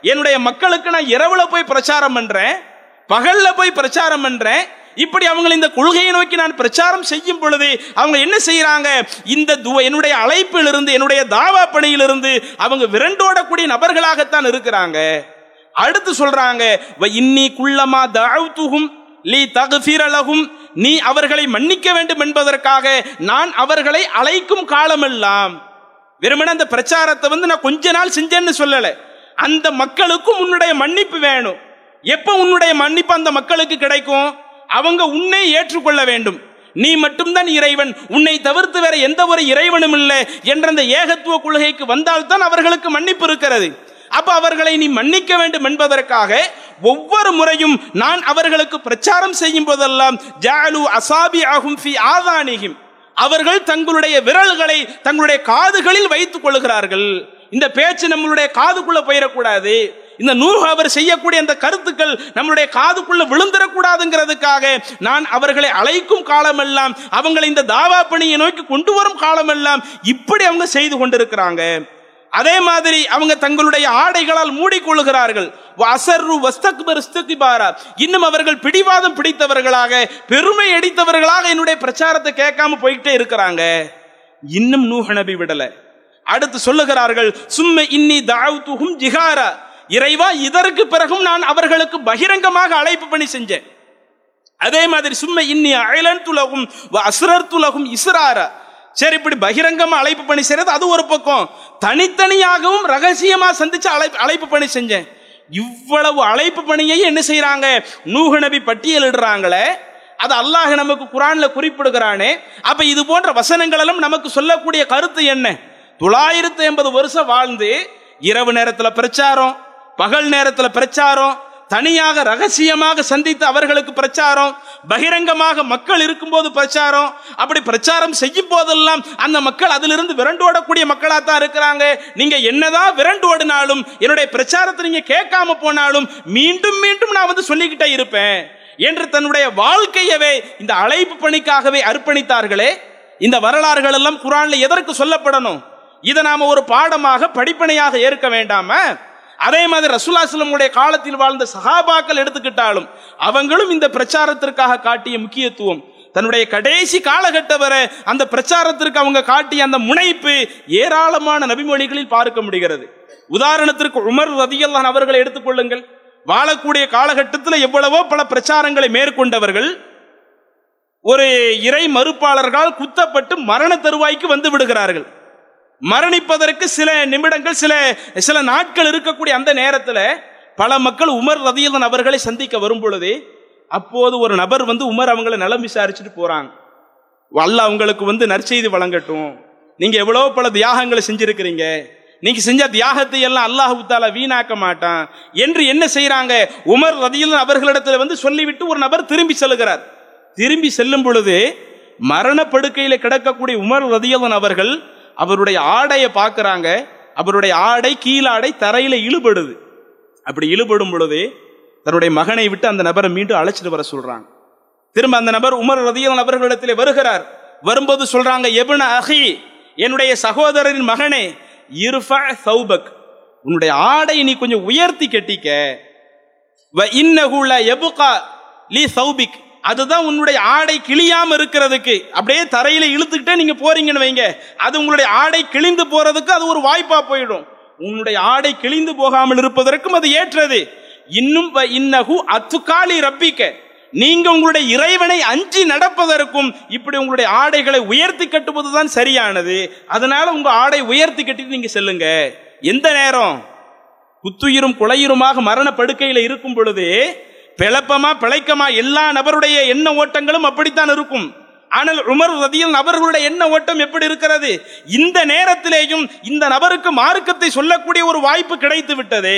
என்னுடைய மக்களுக்கு நான் இரவுல போய் பிரச்சாரம் பண்றேன் பகல்ல போய் பிரச்சாரம் பண்றேன் இப்படி அவங்க இந்த கொள்கையை நோக்கி நான் பிரச்சாரம் செய்யும் பொழுது அவங்க என்ன செய்யறாங்க இந்த என்னுடைய அழைப்பிலிருந்து என்னுடைய தாவா பணியிலிருந்து அவங்க விரண்டோடக்கூடிய நபர்களாகத்தான் இருக்கிறாங்க. அடுத்து சொல்றாங்க "வ இன்னி குள்ளமா தஅவ்துஹும் லீ தக்ஃபிர நீ அவர்களை மன்னிக்க வேண்டும் என்பதற்காக நான் அவர்களை அழைக்கும் காலமெல்லாம் வெறுமனே அந்த பிரச்சாரத்தை வந்து நான் கொஞ்ச நாள் செஞ்சேன்னு சொல்லல. அந்த மக்களுக்கும் உன்னுடைய மன்னிப்பு வேணும். எப்ப உன்னுடைய மன்னிப்பு அந்த மக்களுக்கு கிடைக்கும்? அவங்க உன்னை ஏற்றுக்கொள்ள வேண்டும். நீ மட்டும்தான் இறைவன். உன்னை தவிர்த்து வேற எந்த ஒரு இறைவனும் இல்லை என்ற அந்த ஏகத்துவ கொள்கைக்கு வந்தால்தான் அவர்களுக்கு மன்னிப்பு இருக்கிறது. அப்ப அவர்களை நீ மன்னிக்க வேண்டும் என்பதற்காக ஒவ்வொரு முறையும் நான் அவர்களுக்கு பிரச்சாரம் செய்யும் போதெல்லாம் ஜாலு அசாபி ஆகும் ஃபி ஆதானிகிம் அவர்கள் தங்களுடைய விரல்களை தங்களுடைய காதுகளில் வைத்துக் கொள்கிறார்கள் இந்த பேச்சு நம்மளுடைய காதுக்குள்ள போயிடக்கூடாது. இந்த நூறு அவர் செய்யக்கூடிய அந்த கருத்துக்கள் நம்மளுடைய காதுக்குள்ள விழுந்துடக்கூடாதுங்கிறதுக்காக நான் அவர்களை அழைக்கும் காலமெல்லாம் அவங்களை இந்த தாவா பணியை நோக்கி கொண்டு வரும் காலமெல்லாம் இப்படி அவங்க செய்து கொண்டிருக்கிறாங்க. அதே மாதிரி அவங்க தங்களுடைய ஆடைகளால் மூடிக்கொள்கிறார்கள் அசர்ரு வஸ்தக்பர் இன்னும் அவர்கள் பிடிவாதம் பிடித்தவர்களாக பெருமை அடித்தவர்களாக என்னுடைய பிரச்சாரத்தை கேட்காம போய்கிட்டே இருக்கிறாங்க. இன்னும் நூஹ் நபி விடல. அடுத்து சொல்லுகிறார்கள் சும்ம இன்னி தாவுத்துகும் ஜிகாரா இறைவா இதற்கு பிறகும் நான் அவர்களுக்கு பகிரங்கமாக அழைப்பு பணி செஞ்சேன். அதே மாதிரி சும்ம இன்னி அயலன் துலகும் அசுரர் துலகும் இசுராரா சரி இப்படி பகிரங்கமா அழைப்பு பணி செய்யறது அது ஒரு பக்கம். தனித்தனியாகவும் ரகசியமா சந்திச்சு அழைப்பு அழைப்பு பணி செஞ்சேன். இவ்வளவு அழைப்பு பணியை என்ன செய்யறாங்க நூஹ் நபி பட்டியலிடுறாங்களே அது அல்லாஹ் நமக்கு குரான்ல குறிப்பிடுகிறானே. அப்ப இது போன்ற வசனங்கள் எல்லாம் நமக்கு சொல்லக்கூடிய கருத்து என்ன? தொள்ளாயிரத்து எண்பது வருஷம் வாழ்ந்து இரவு நேரத்துல பிரச்சாரம் பகல் நேரத்துல பிரச்சாரம் தனியாக ரகசியமாக சந்தித்து அவர்களுக்கு பிரச்சாரம் பகிரங்கமாக மக்கள் இருக்கும்போது பிரச்சாரம் அப்படி பிரச்சாரம் செய்யும் போதெல்லாம் அந்த மக்கள் அதிலிருந்து விரண்டோடக்கூடிய மக்களா தான் இருக்கிறாங்க. நீங்க என்னதான் விரண்டோடினாலும் என்னுடைய பிரச்சாரத்தை நீங்க கேட்காம போனாலும் மீண்டும் மீண்டும் நான் வந்து சொல்லிக்கிட்டே இருப்பேன். என்று தன்னுடைய வாழ்க்கையவே இந்த அழைப்பு பணிக்காகவே அர்ப்பணித்தார்களே இந்த வரலாறுகள் எல்லாம் குரான்ல எதற்கு சொல்லப்படணும்? இதை நாம ஒரு பாடமாக படிப்பனையாக ஏற்க வேண்டாம? அதே மாதிரி ரசூலாஸ்லமுடைய காலத்தில் வாழ்ந்த சகாபாக்கள் எடுத்துக்கிட்டாலும் அவங்களும் இந்த பிரச்சாரத்திற்காக காட்டிய முக்கியத்துவம். தன்னுடைய கடைசி காலகட்ட வரை அந்த பிரச்சாரத்திற்கு அவங்க காட்டிய அந்த முனைப்பு ஏராளமான நபிமொழிகளில் பார்க்க முடிகிறது. உதாரணத்திற்கு உமர் ரதியல்லான் அவர்களை எடுத்துக்கொள்ளுங்கள் வாழக்கூடிய காலகட்டத்தில் எவ்வளவோ பல பிரச்சாரங்களை மேற்கொண்டவர்கள் ஒரு இறை மறுப்பாளர்களால் குத்தப்பட்டு மரண தருவாய்க்கு வந்து விடுகிறார்கள். மரணிப்பதற்கு சில நிமிடங்கள் சில சில நாட்கள் இருக்கக்கூடிய அந்த நேரத்தில் பல மக்கள் உமர் ரதியதன் அவர்களை சந்திக்க வரும் பொழுது அப்போது ஒரு நபர் வந்து உமர் அவங்களை நலம் விசாரிச்சுட்டு போறாங்க. வல்ல அவங்களுக்கு வந்து நற்செய்தி வழங்கட்டும். நீங்க எவ்வளோ பல தியாகங்களை செஞ்சிருக்கிறீங்க. நீங்க செஞ்ச தியாகத்தை எல்லாம் அல்லாஹு தாலா வீணாக்க மாட்டான் என்று என்ன செய்யறாங்க உமர் ரதியதன் அவர்களிடத்துல வந்து சொல்லிவிட்டு ஒரு நபர் திரும்பி செல்கிறார் திரும்பி செல்லும் பொழுது மரணப்படுக்கையில் கிடக்கக்கூடிய உமர் ரதியதன் அவர்கள் அவருடைய ஆடையை பார்க்குறாங்க. அவருடைய ஆடை கீழாடை தரையில இழுபடுது. அப்படி இழுபடும் பொழுது தன்னுடைய மகனை விட்டு அந்த நபரை மீண்டும் அழைச்சிட்டு வர சொல்றாங்க. திரும்ப அந்த நபர் உமர் ரதியல் நபர்களிடத்தில் வருகிறார். வரும்போது சொல்றாங்க எபுன அஹி என்னுடைய சகோதரரின் மகனே இருஃபா சௌபக். உன்னுடைய ஆடை நீ கொஞ்சம் உயர்த்தி கட்டிக்க. வ எபுகா ல லி சௌபிக். அதுதான் உன்னுடைய ஆடை கிழியாம இருக்கிறதுக்கு. அப்படியே தரையில இழுத்துக்கிட்டே நீங்க போறீங்கன்னு வைங்க. அது உங்களுடைய ஆடை கிழிந்து போறதுக்கு அது ஒரு வாய்ப்பா போயிடும். உன்னுடைய ஆடை கிழிந்து போகாமல் இருப்பதற்கும் அது ஏற்றது. இன்னும் வ அத்துக்காலி ரப்பிக்க. நீங்க உங்களுடைய இறைவனை அஞ்சி நடப்பதற்கும் இப்படி உங்களுடைய ஆடைகளை உயர்த்தி கட்டுவதுதான் சரியானது. அதனால உங்க ஆடை உயர்த்தி கட்டிட்டு நீங்க செல்லுங்க. எந்த நேரம்? குத்துயிரும் குலையுருமாக மரண படுக்கையில இருக்கும் பொழுது பிழப்பமா பிழைக்கமா எல்லா நபருடைய எண்ண ஓட்டங்களும் அப்படித்தான் இருக்கும். ஆனால் உமர் ரதியில் நபர்களுடைய எண்ண ஓட்டம் எப்படி இருக்கிறது? இந்த நேரத்திலேயும் இந்த நபருக்கு மார்க்கத்தை சொல்லக்கூடிய ஒரு வாய்ப்பு கிடைத்து விட்டது.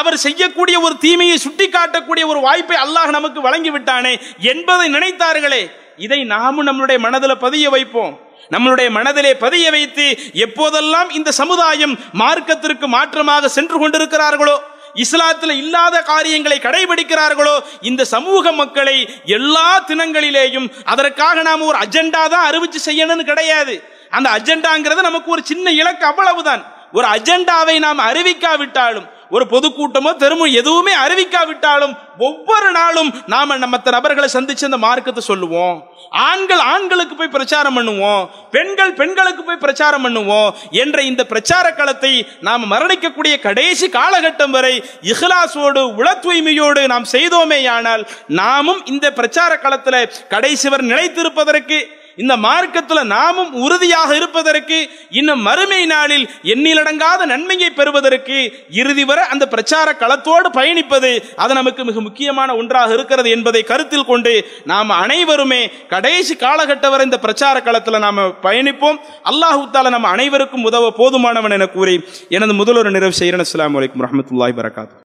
அவர் செய்யக்கூடிய ஒரு தீமையை சுட்டி காட்டக்கூடிய ஒரு வாய்ப்பை அல்லாஹ் நமக்கு வழங்கி விட்டானே என்பதை நினைத்தார்களே. இதை நாமும் நம்மளுடைய மனதில் பதிய வைப்போம். நம்மளுடைய மனதிலே பதிய வைத்து எப்போதெல்லாம் இந்த சமுதாயம் மார்க்கத்திற்கு மாற்றமாக சென்று கொண்டிருக்கிறார்களோ இஸ்லாத்தில் இல்லாத காரியங்களை கடைபிடிக்கிறார்களோ இந்த சமூக மக்களை எல்லா தினங்களிலேயும் அதற்காக நாம் ஒரு அஜெண்டா தான் அறிவிச்சு செய்யணும்னு கிடையாது. அந்த அஜெண்டாங்கிறது நமக்கு ஒரு சின்ன இலக்கு அவ்வளவுதான். ஒரு அஜெண்டாவை நாம் அறிவிக்காவிட்டாலும் ஒரு பொதுக்கூட்டமோ தெருமோ எதுவுமே அறிவிக்காவிட்டாலும் ஒவ்வொரு நாளும் நாம நம்ம மற்ற நபர்களை சந்திச்சு அந்த மார்க்கத்தை சொல்லுவோம். ஆண்கள் ஆண்களுக்கு போய் பிரச்சாரம் பண்ணுவோம். பெண்கள் பெண்களுக்கு போய் பிரச்சாரம் பண்ணுவோம் என்ற இந்த பிரச்சார களத்தை நாம் மரணிக்கக்கூடிய கடைசி காலகட்டம் வரை இஹ்லாசோடு உள தூய்மையோடு நாம் செய்தோமேயானால் நாமும் இந்த பிரச்சார களத்தில் கடைசி வரை நிலைத்திருப்பதற்கு இந்த மார்க்கத்தில் நாமும் உறுதியாக இருப்பதற்கு இன்னும் மறுமை நாளில் எண்ணிலடங்காத நன்மையை பெறுவதற்கு இறுதி வரை அந்த பிரச்சார களத்தோடு பயணிப்பது அது நமக்கு மிக முக்கியமான ஒன்றாக இருக்கிறது என்பதை கருத்தில் கொண்டு நாம் அனைவருமே கடைசி காலகட்டம் வரை இந்த பிரச்சார களத்தில் நாம் பயணிப்போம். அல்லாஹு நம்ம அனைவருக்கும் உதவ போதுமானவன் என கூறி எனது முதல்வர் நிறைவு செய்கிறேன். அஸ்லாம் வலைக்கம் வரமத்துல்லாய் வரகாத்து